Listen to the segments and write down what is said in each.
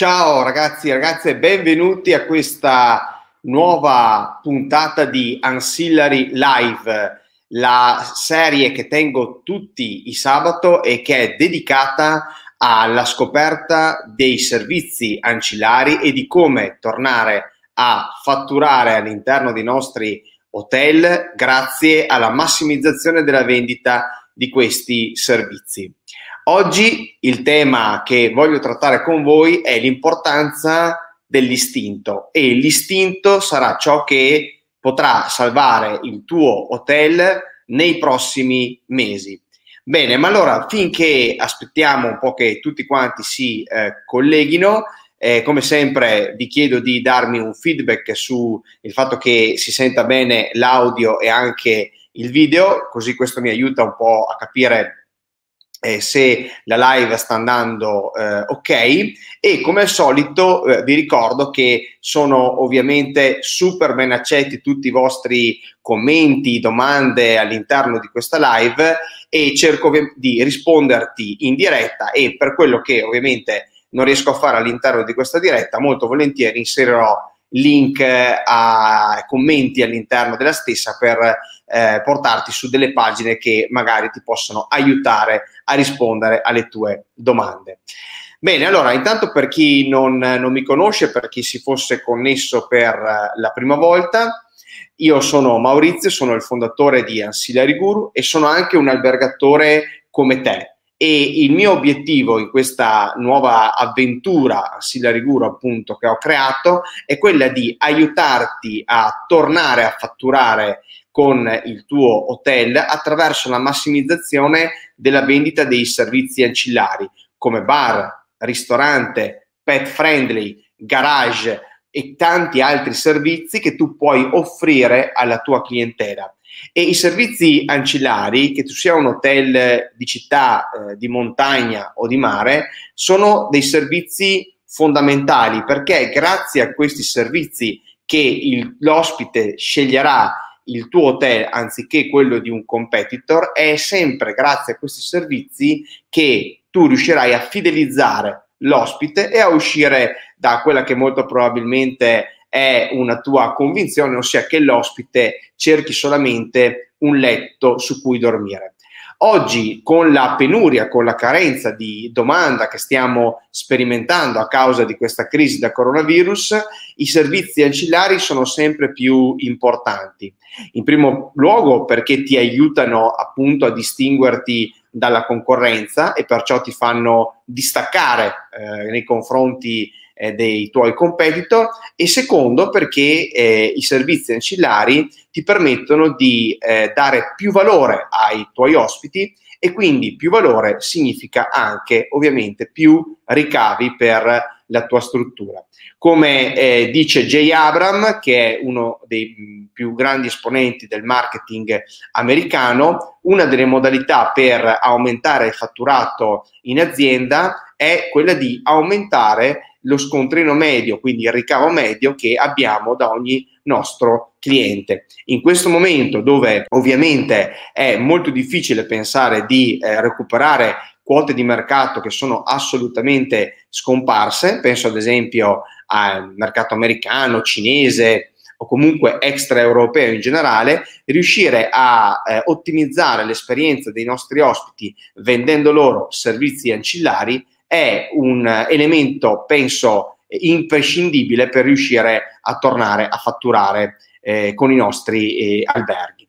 Ciao ragazzi e ragazze, benvenuti a questa nuova puntata di Ancillary Live, la serie che tengo tutti i sabato e che è dedicata alla scoperta dei servizi ancillari e di come tornare a fatturare all'interno dei nostri hotel grazie alla massimizzazione della vendita di questi servizi. Oggi il tema che voglio trattare con voi è l'importanza dell'istinto e l'istinto sarà ciò che potrà salvare il tuo hotel nei prossimi mesi. Bene, ma allora finché aspettiamo un po' che tutti quanti si eh, colleghino, eh, come sempre vi chiedo di darmi un feedback sul fatto che si senta bene l'audio e anche il video, così questo mi aiuta un po' a capire eh, se la live sta andando eh, ok. E come al solito eh, vi ricordo che sono ovviamente super ben accetti tutti i vostri commenti, domande all'interno di questa live e cerco di risponderti in diretta e per quello che ovviamente non riesco a fare all'interno di questa diretta molto volentieri inserirò link a commenti all'interno della stessa per eh, portarti su delle pagine che magari ti possono aiutare a rispondere alle tue domande. Bene, allora intanto per chi non, non mi conosce, per chi si fosse connesso per la prima volta, io sono Maurizio, sono il fondatore di Ancillary Guru e sono anche un albergatore come te e il mio obiettivo in questa nuova avventura a Silariguro appunto che ho creato è quella di aiutarti a tornare a fatturare con il tuo hotel attraverso la massimizzazione della vendita dei servizi ancillari come bar, ristorante, pet friendly, garage e tanti altri servizi che tu puoi offrire alla tua clientela. E i servizi ancillari, che tu sia un hotel di città, eh, di montagna o di mare, sono dei servizi fondamentali perché grazie a questi servizi che il, l'ospite sceglierà il tuo hotel anziché quello di un competitor, è sempre grazie a questi servizi che tu riuscirai a fidelizzare l'ospite e a uscire da quella che molto probabilmente è una tua convinzione, ossia che l'ospite cerchi solamente un letto su cui dormire. Oggi, con la penuria, con la carenza di domanda che stiamo sperimentando a causa di questa crisi da coronavirus, i servizi ancillari sono sempre più importanti. In primo luogo perché ti aiutano appunto a distinguerti dalla concorrenza e perciò ti fanno distaccare eh, nei confronti eh, dei tuoi competitor e secondo perché eh, i servizi ancillari ti permettono di eh, dare più valore ai tuoi ospiti e quindi più valore significa anche ovviamente più ricavi per la tua struttura. Come eh, dice Jay Abram, che è uno dei più grandi esponenti del marketing americano, una delle modalità per aumentare il fatturato in azienda è quella di aumentare lo scontrino medio, quindi il ricavo medio che abbiamo da ogni nostro cliente. In questo momento dove ovviamente è molto difficile pensare di eh, recuperare quote di mercato che sono assolutamente scomparse, penso ad esempio al mercato americano, cinese o comunque extraeuropeo in generale, riuscire a eh, ottimizzare l'esperienza dei nostri ospiti vendendo loro servizi ancillari è un elemento, penso, imprescindibile per riuscire a tornare a fatturare eh, con i nostri eh, alberghi.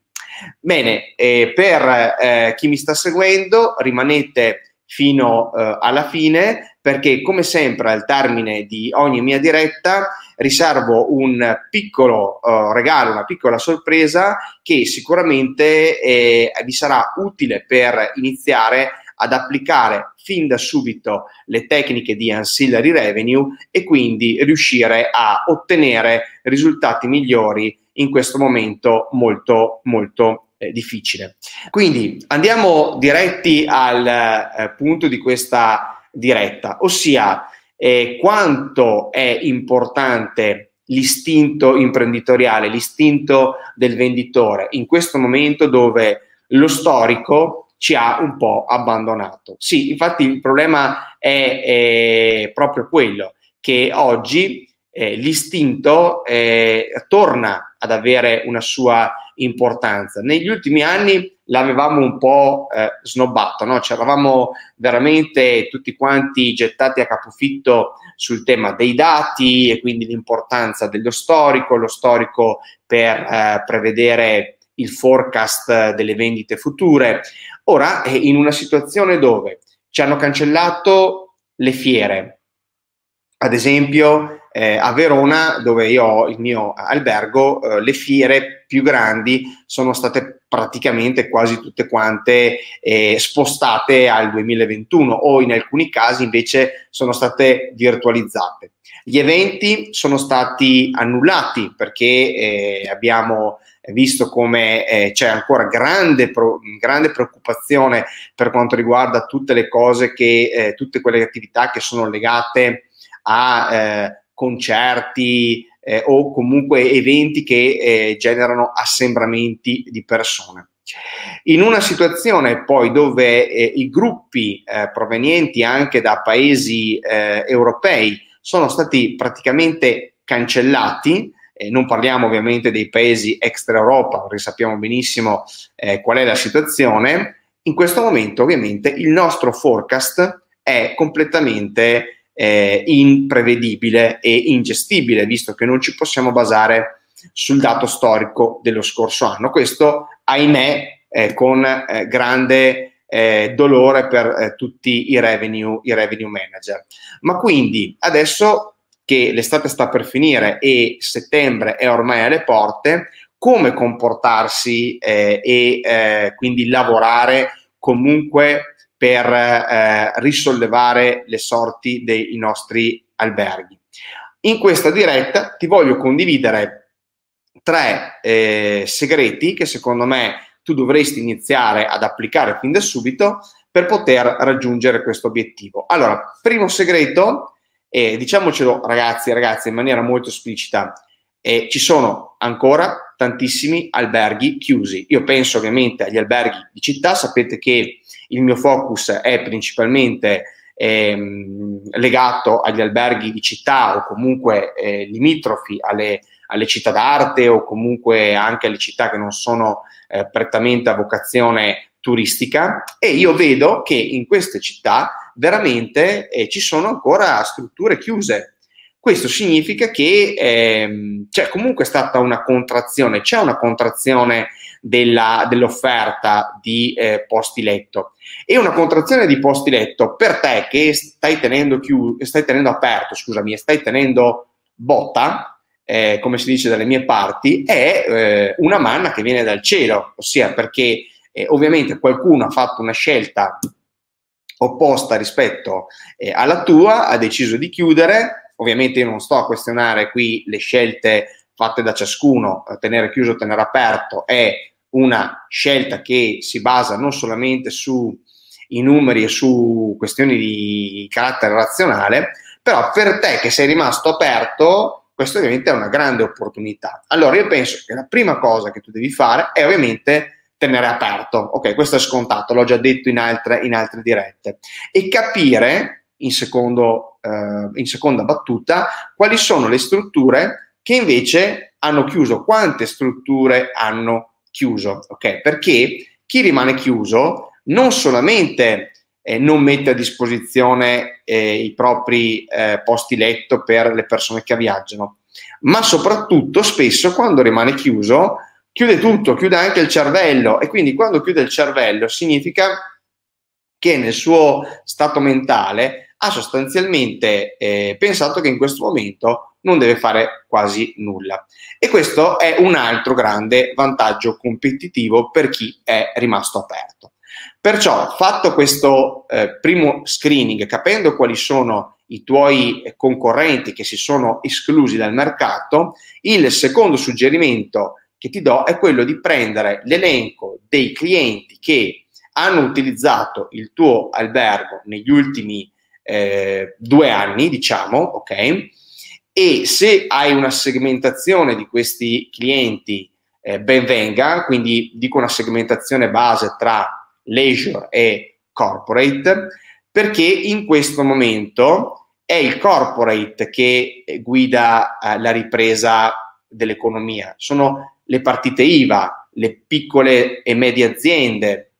Bene, eh, per eh, chi mi sta seguendo, rimanete fino eh, alla fine perché come sempre al termine di ogni mia diretta riservo un piccolo uh, regalo, una piccola sorpresa che sicuramente eh, vi sarà utile per iniziare ad applicare fin da subito le tecniche di ancillary revenue e quindi riuscire a ottenere risultati migliori in questo momento molto molto eh, difficile. Quindi andiamo diretti al eh, punto di questa diretta, ossia eh, quanto è importante l'istinto imprenditoriale, l'istinto del venditore in questo momento dove lo storico ci ha un po' abbandonato. Sì, infatti il problema è, è proprio quello, che oggi eh, l'istinto eh, torna ad avere una sua importanza. Negli ultimi anni l'avevamo un po' eh, snobbato, no? ci eravamo veramente tutti quanti gettati a capofitto sul tema dei dati e quindi l'importanza dello storico, lo storico per eh, prevedere il forecast delle vendite future. Ora è in una situazione dove ci hanno cancellato le fiere, ad esempio eh, a Verona, dove io ho il mio albergo, eh, le fiere più grandi sono state praticamente quasi tutte quante eh, spostate al 2021 o in alcuni casi invece sono state virtualizzate. Gli eventi sono stati annullati perché eh, abbiamo visto come eh, c'è ancora grande, pro, grande, preoccupazione per quanto riguarda tutte le cose che, eh, tutte quelle attività che sono legate a eh, concerti eh, o comunque eventi che eh, generano assembramenti di persone. In una situazione poi dove eh, i gruppi eh, provenienti anche da paesi eh, europei sono stati praticamente cancellati, non parliamo ovviamente dei paesi extra Europa, perché sappiamo benissimo eh, qual è la situazione, in questo momento ovviamente il nostro forecast è completamente eh, imprevedibile e ingestibile, visto che non ci possiamo basare sul dato storico dello scorso anno. Questo, ahimè, eh, con eh, grande eh, dolore per eh, tutti i revenue, i revenue manager. Ma quindi adesso che l'estate sta per finire e settembre è ormai alle porte, come comportarsi eh, e quindi lavorare comunque per eh, risollevare le sorti dei nostri alberghi. In questa diretta ti voglio condividere tre eh, segreti che secondo me tu dovresti iniziare ad applicare fin da subito per poter raggiungere questo obiettivo. Allora, primo segreto, eh, diciamocelo ragazzi e ragazze in maniera molto esplicita, eh, ci sono ancora tantissimi alberghi chiusi. Io penso ovviamente agli alberghi di città, sapete che il mio focus è principalmente ehm, legato agli alberghi di città o comunque eh, limitrofi alle, alle, città d'arte o comunque anche alle città che non sono eh, prettamente a vocazione turistica e io vedo che in queste città veramente eh, ci sono ancora strutture chiuse. Questo significa che ehm, c'è comunque stata una contrazione, c'è una contrazione della, dell'offerta di eh, posti letto. E una contrazione di posti letto per te che stai tenendo, chiuso, stai tenendo aperto, scusami, stai tenendo botta, eh, come si dice dalle mie parti, è eh, una manna che viene dal cielo, ossia perché eh, ovviamente qualcuno ha fatto una scelta opposta rispetto eh, alla tua, ha deciso di chiudere, ovviamente io non sto a questionare qui le scelte fatte da ciascuno, tenere chiuso o tenere aperto è una scelta che si basa non solamente sui numeri e su questioni di carattere razionale, però per te che sei rimasto aperto, questo ovviamente è una grande opportunità. Allora io penso che la prima cosa che tu devi fare è ovviamente tenere aperto, ok, questo è scontato, l'ho già detto in altre, in altre dirette, e capire in, secondo, eh, in seconda battuta quali sono le strutture che invece hanno chiuso, quante strutture hanno chiuso, ok? Perché chi rimane chiuso non solamente eh, non mette a disposizione eh, i propri eh, posti letto per le persone che viaggiano, ma soprattutto spesso quando rimane chiuso chiude tutto, chiude anche il cervello e quindi quando chiude il cervello significa che nel suo stato mentale ha sostanzialmente eh, pensato che in questo momento non deve fare quasi nulla. E questo è un altro grande vantaggio competitivo per chi è rimasto aperto. Perciò, fatto questo eh, primo screening, capendo quali sono i tuoi concorrenti che si sono esclusi dal mercato, il secondo suggerimento che ti do è quello di prendere l'elenco dei clienti che hanno utilizzato il tuo albergo negli ultimi eh, due anni, diciamo, ok? e se hai una segmentazione di questi clienti eh, ben venga, quindi dico una segmentazione base tra leisure e corporate, perché in questo momento è il corporate che guida eh, la ripresa dell'economia, sono le partite IVA, le piccole e medie aziende,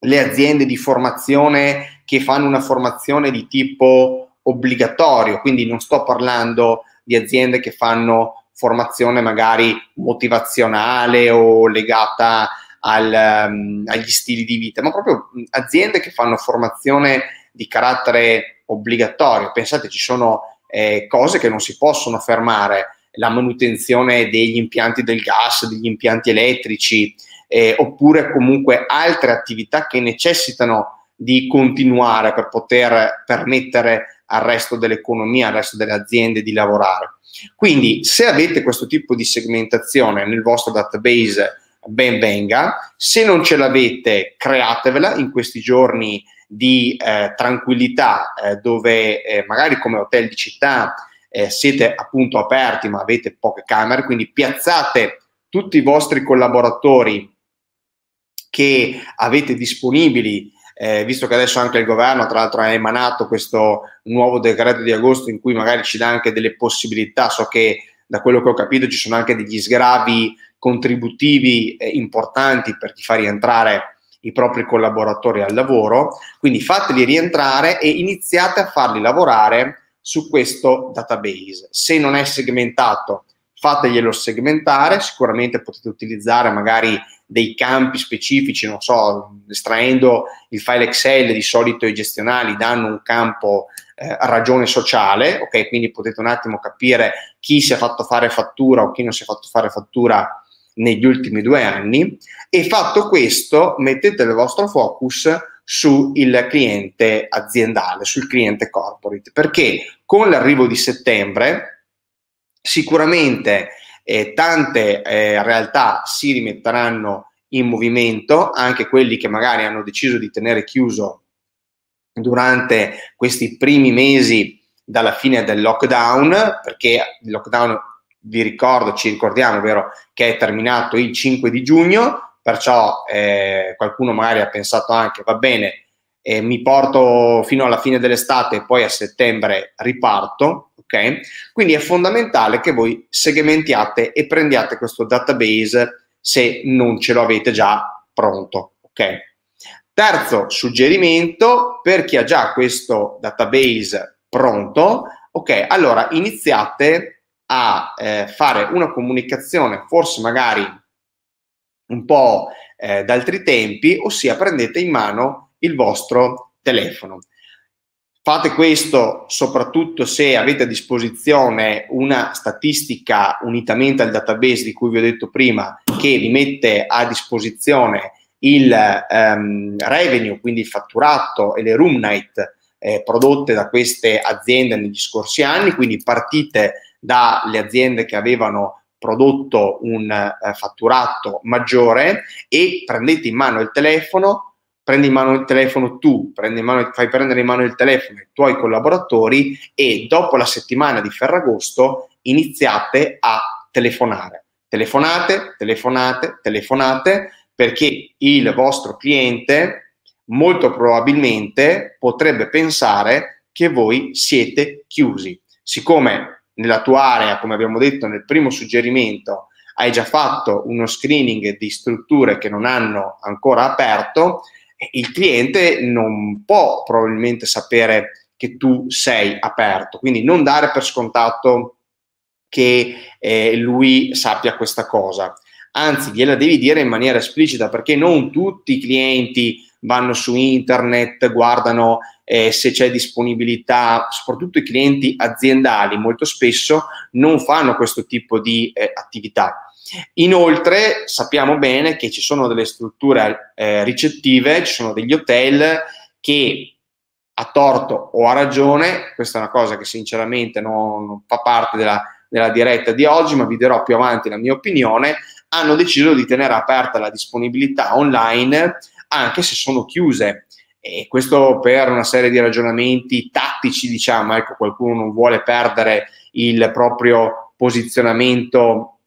le aziende di formazione che fanno una formazione di tipo obbligatorio, quindi non sto parlando di aziende che fanno formazione magari motivazionale o legata al, um, agli stili di vita, ma proprio aziende che fanno formazione di carattere obbligatorio. Pensate, ci sono eh, cose che non si possono fermare, la manutenzione degli impianti del gas, degli impianti elettrici, eh, oppure comunque altre attività che necessitano di continuare per poter permettere al resto dell'economia, al resto delle aziende di lavorare. Quindi se avete questo tipo di segmentazione nel vostro database, ben venga. Se non ce l'avete, createvela in questi giorni di eh, tranquillità eh, dove eh, magari come hotel di città eh, siete appunto aperti ma avete poche camere, quindi piazzate tutti i vostri collaboratori che avete disponibili, eh, visto che adesso anche il governo tra l'altro ha emanato questo nuovo decreto di agosto in cui magari ci dà anche delle possibilità, so che da quello che ho capito ci sono anche degli sgravi contributivi eh, importanti per chi fa rientrare i propri collaboratori al lavoro, quindi fateli rientrare e iniziate a farli lavorare su questo database. Se non è segmentato, fateglielo segmentare, sicuramente potete utilizzare magari dei campi specifici, non so, estraendo il file Excel, di solito i gestionali danno un campo eh, ragione sociale, ok? Quindi potete un attimo capire chi si è fatto fare fattura o chi non si è fatto fare fattura negli ultimi due anni e fatto questo mettete il vostro focus sul cliente aziendale, sul cliente corporate, perché con l'arrivo di settembre sicuramente eh, tante eh, realtà si rimetteranno in movimento, anche quelli che magari hanno deciso di tenere chiuso durante questi primi mesi dalla fine del lockdown, perché il lockdown vi ricordo, ci ricordiamo, vero, che è terminato il 5 di giugno, perciò eh, qualcuno magari ha pensato anche, va bene, eh, mi porto fino alla fine dell'estate e poi a settembre riparto, ok? Quindi è fondamentale che voi segmentiate e prendiate questo database se non ce lo avete già pronto, ok? Terzo suggerimento, per chi ha già questo database pronto, ok, allora iniziate a eh, fare una comunicazione, forse magari un po' eh, d'altri tempi, ossia prendete in mano il vostro telefono. Fate questo soprattutto se avete a disposizione una statistica unitamente al database di cui vi ho detto prima, che vi mette a disposizione il um, revenue, quindi il fatturato e le room night eh, prodotte da queste aziende negli scorsi anni, quindi partite dalle aziende che avevano prodotto un eh, fatturato maggiore e prendete in mano il telefono, prendi in mano il telefono tu, mano, fai prendere in mano il telefono ai tuoi collaboratori e dopo la settimana di Ferragosto iniziate a telefonare. Telefonate, telefonate, telefonate perché il vostro cliente molto probabilmente potrebbe pensare che voi siete chiusi. Siccome nella tua area, come abbiamo detto nel primo suggerimento, hai già fatto uno screening di strutture che non hanno ancora aperto, il cliente non può probabilmente sapere che tu sei aperto, quindi non dare per scontato che eh, lui sappia questa cosa. Anzi, gliela devi dire in maniera esplicita perché non tutti i clienti vanno su internet, guardano eh, se c'è disponibilità, soprattutto i clienti aziendali molto spesso non fanno questo tipo di eh, attività. Inoltre sappiamo bene che ci sono delle strutture eh, ricettive, ci sono degli hotel che a torto o a ragione, questa è una cosa che sinceramente non, non fa parte della, della diretta di oggi, ma vi darò più avanti la mia opinione, hanno deciso di tenere aperta la disponibilità online anche se sono chiuse. E questo per una serie di ragionamenti tattici, diciamo, ecco, qualcuno non vuole perdere il proprio posizionamento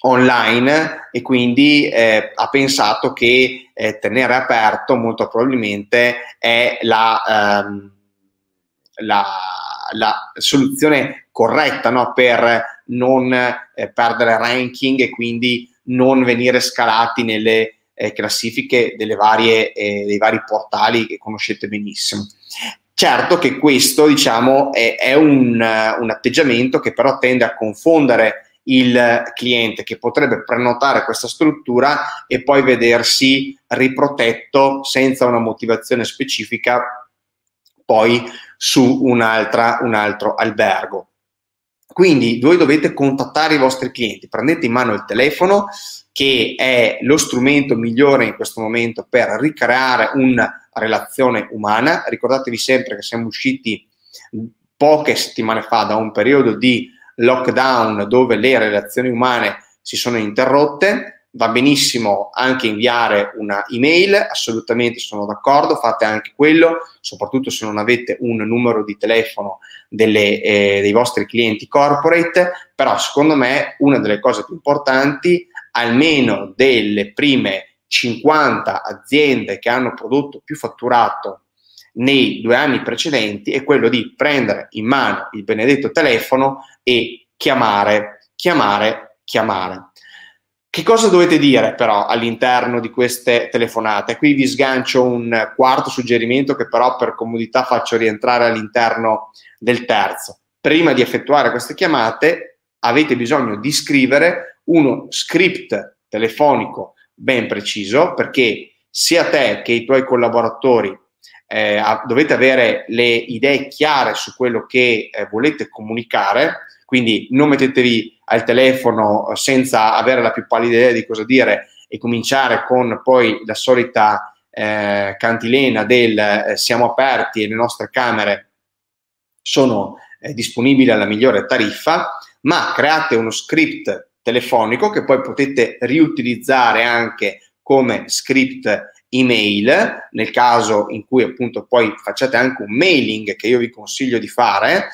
online e quindi eh, ha pensato che eh, tenere aperto molto probabilmente è la, ehm, la, la soluzione corretta no? per non eh, perdere ranking e quindi non venire scalati nelle eh, classifiche varie, eh, dei vari portali che conoscete benissimo. Certo che questo diciamo, è, è un, un atteggiamento che però tende a confondere il cliente che potrebbe prenotare questa struttura e poi vedersi riprotetto senza una motivazione specifica poi su un'altra, un altro albergo. Quindi voi dovete contattare i vostri clienti, prendete in mano il telefono che è lo strumento migliore in questo momento per ricreare una relazione umana. Ricordatevi sempre che siamo usciti poche settimane fa da un periodo di lockdown dove le relazioni umane si sono interrotte va benissimo anche inviare una email, assolutamente sono d'accordo, fate anche quello, soprattutto se non avete un numero di telefono delle, eh, dei vostri clienti corporate, però secondo me una delle cose più importanti, almeno delle prime 50 aziende che hanno prodotto più fatturato nei due anni precedenti, è quello di prendere in mano il benedetto telefono e chiamare, chiamare, chiamare. Che cosa dovete dire però all'interno di queste telefonate? Qui vi sgancio un quarto suggerimento che però per comodità faccio rientrare all'interno del terzo. Prima di effettuare queste chiamate avete bisogno di scrivere uno script telefonico ben preciso perché sia te che i tuoi collaboratori eh, dovete avere le idee chiare su quello che eh, volete comunicare, quindi non mettetevi al telefono senza avere la più pallida idea di cosa dire e cominciare con poi la solita eh, cantilena del eh, siamo aperti e le nostre camere sono eh, disponibili alla migliore tariffa, ma create uno script telefonico che poi potete riutilizzare anche come script email nel caso in cui appunto poi facciate anche un mailing che io vi consiglio di fare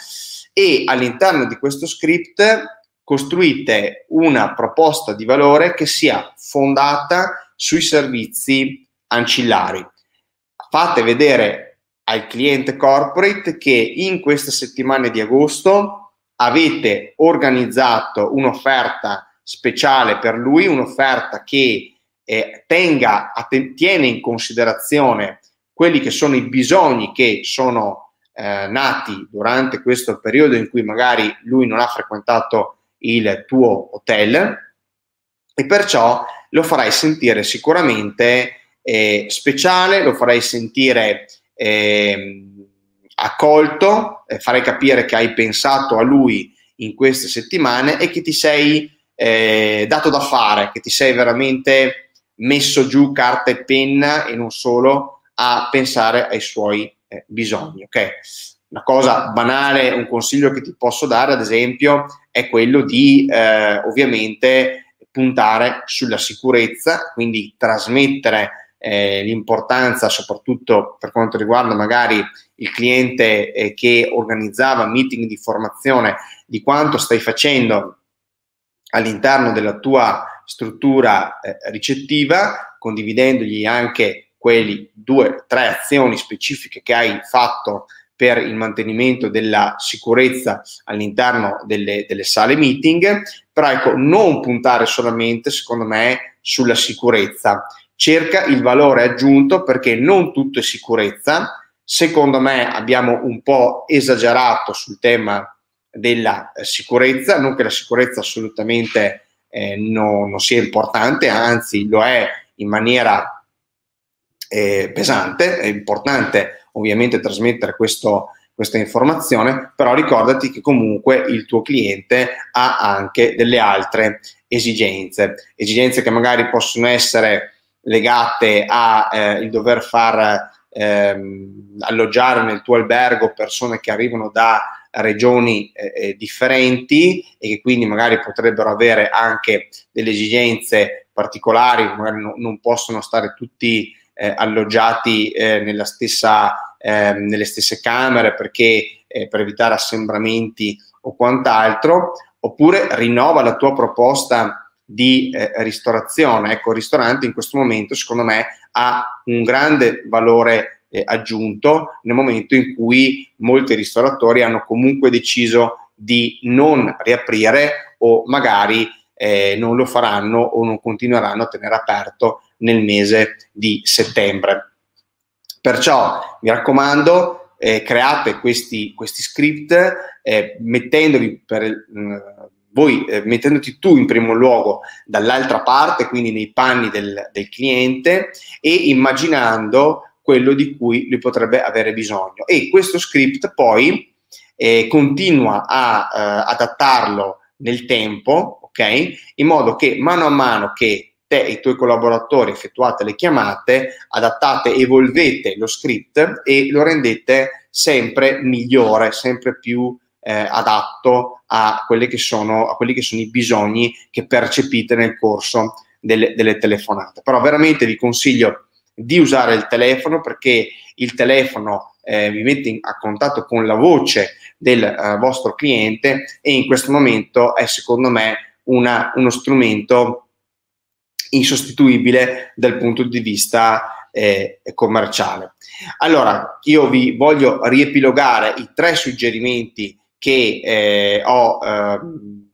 e all'interno di questo script costruite una proposta di valore che sia fondata sui servizi ancillari. Fate vedere al cliente corporate che in queste settimane di agosto avete organizzato un'offerta speciale per lui, un'offerta che eh, tenga, tiene in considerazione quelli che sono i bisogni che sono eh, nati durante questo periodo in cui magari lui non ha frequentato il tuo hotel e perciò lo farai sentire sicuramente eh, speciale, lo farai sentire eh, accolto, eh, farai capire che hai pensato a lui in queste settimane e che ti sei eh, dato da fare, che ti sei veramente messo giù carta e penna e non solo a pensare ai suoi eh, bisogni. Okay? Una cosa banale, un consiglio che ti posso dare, ad esempio, è quello di eh, ovviamente puntare sulla sicurezza, quindi trasmettere eh, l'importanza, soprattutto per quanto riguarda magari il cliente eh, che organizzava meeting di formazione, di quanto stai facendo all'interno della tua struttura eh, ricettiva, condividendogli anche quelli due, tre azioni specifiche che hai fatto per il mantenimento della sicurezza all'interno delle, delle, sale meeting, però ecco, non puntare solamente, secondo me, sulla sicurezza. Cerca il valore aggiunto perché non tutto è sicurezza. Secondo me abbiamo un po' esagerato sul tema della eh, sicurezza, non che la sicurezza assolutamente eh, no, non sia importante, anzi lo è in maniera eh, pesante, è importante ovviamente trasmettere questo, questa informazione, però ricordati che comunque il tuo cliente ha anche delle altre esigenze, esigenze che magari possono essere legate a eh, dover far ehm, alloggiare nel tuo albergo persone che arrivano da regioni eh, eh differenti e che quindi magari potrebbero avere anche delle esigenze particolari, magari no, non possono stare tutti eh, alloggiati eh, stessa, eh, nelle stesse camere perché eh, per evitare assembramenti o quant'altro, oppure rinnova la tua proposta di eh, ristorazione. Ecco, il ristorante in questo momento, secondo me, ha un grande valore eh, aggiunto nel momento in cui molti ristoratori hanno comunque deciso di non riaprire o magari eh, non lo faranno o non continueranno a tenere aperto nel mese di settembre. Perciò mi raccomando, eh, create questi, questi script eh, mettendoli per, mh, mm, voi eh, mettendoti tu in primo luogo dall'altra parte, quindi nei panni del, del cliente e immaginando quello di cui lui potrebbe avere bisogno. E questo script poi eh, continua a eh, adattarlo nel tempo, ok? In modo che mano a mano che te e i tuoi collaboratori effettuate le chiamate, adattate, evolvete lo script e lo rendete sempre migliore, sempre più eh, adatto a, sono, a, quelli che sono i bisogni che percepite nel corso delle, delle telefonate. Però veramente vi consiglio di usare il telefono perché il telefono eh, vi mette a contatto con la voce del uh, vostro cliente e in questo momento è secondo me una, uno strumento insostituibile dal punto di vista eh, commerciale. Allora, io vi voglio riepilogare i tre suggerimenti che eh, ho eh,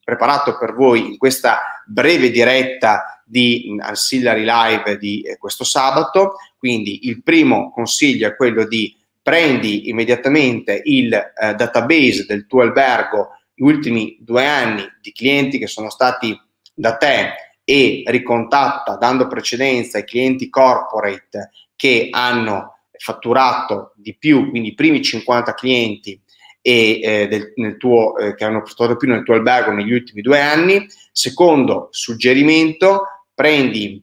preparato per voi in questa breve diretta di Ancillary Live di eh, questo sabato. Quindi il primo consiglio è quello di prendi immediatamente il eh, database del tuo albergo, gli ultimi due anni di clienti che sono stati da te e ricontatta dando precedenza ai clienti corporate che hanno fatturato di più, quindi i primi 50 clienti e, eh, del, nel tuo, eh, che hanno portato più nel tuo albergo negli ultimi due anni. Secondo suggerimento, prendi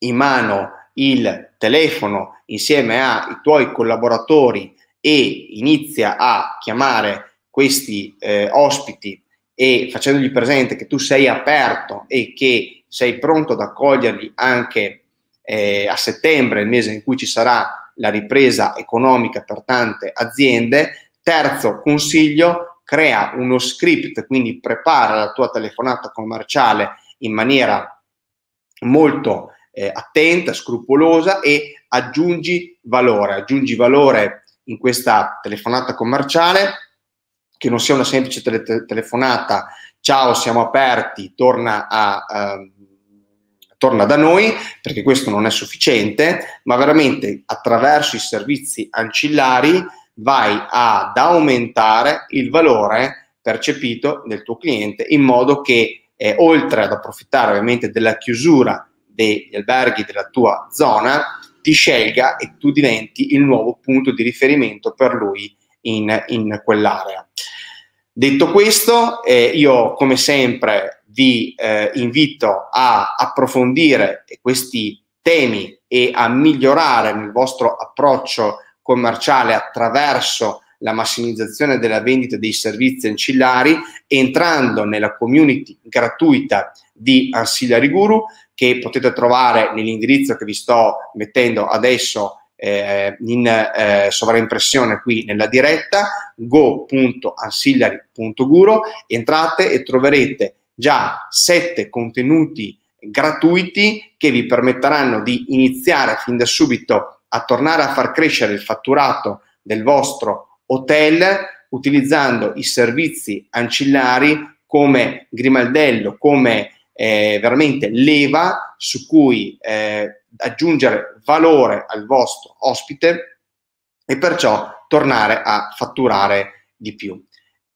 in mano il telefono insieme ai tuoi collaboratori e inizia a chiamare questi eh, ospiti e facendogli presente che tu sei aperto e che sei pronto ad accoglierli anche eh, a settembre, il mese in cui ci sarà la ripresa economica per tante aziende, Terzo consiglio, crea uno script, quindi prepara la tua telefonata commerciale in maniera molto eh, attenta, scrupolosa e aggiungi valore, aggiungi valore in questa telefonata commerciale che non sia una semplice tele- telefonata, ciao siamo aperti, torna, a, uh, torna da noi, perché questo non è sufficiente, ma veramente attraverso i servizi ancillari vai ad aumentare il valore percepito del tuo cliente in modo che eh, oltre ad approfittare ovviamente della chiusura degli alberghi della tua zona, ti scelga e tu diventi il nuovo punto di riferimento per lui in, in quell'area. Detto questo, eh, io come sempre vi eh, invito a approfondire questi temi e a migliorare nel vostro approccio commerciale attraverso la massimizzazione della vendita dei servizi ancillari, entrando nella community gratuita di Ancillary Guru che potete trovare nell'indirizzo che vi sto mettendo adesso eh, in eh, sovraimpressione qui nella diretta go.ancillary.guru entrate e troverete già sette contenuti gratuiti che vi permetteranno di iniziare fin da subito a tornare a far crescere il fatturato del vostro hotel utilizzando i servizi ancillari come grimaldello, come eh, veramente leva su cui eh, aggiungere valore al vostro ospite e perciò tornare a fatturare di più.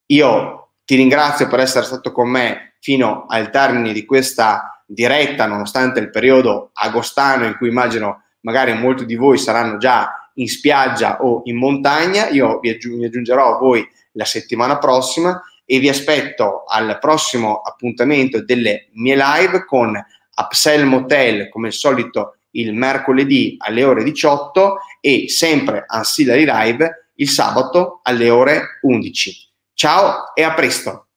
Io ti ringrazio per essere stato con me fino al termine di questa diretta, nonostante il periodo agostano in cui immagino magari molti di voi saranno già in spiaggia o in montagna, io vi, aggiungerò a voi la settimana prossima e vi aspetto al prossimo appuntamento delle mie live con Upsell Motel come al solito il mercoledì alle ore 18 e sempre Ancillary Live il sabato alle ore 11. Ciao e a presto!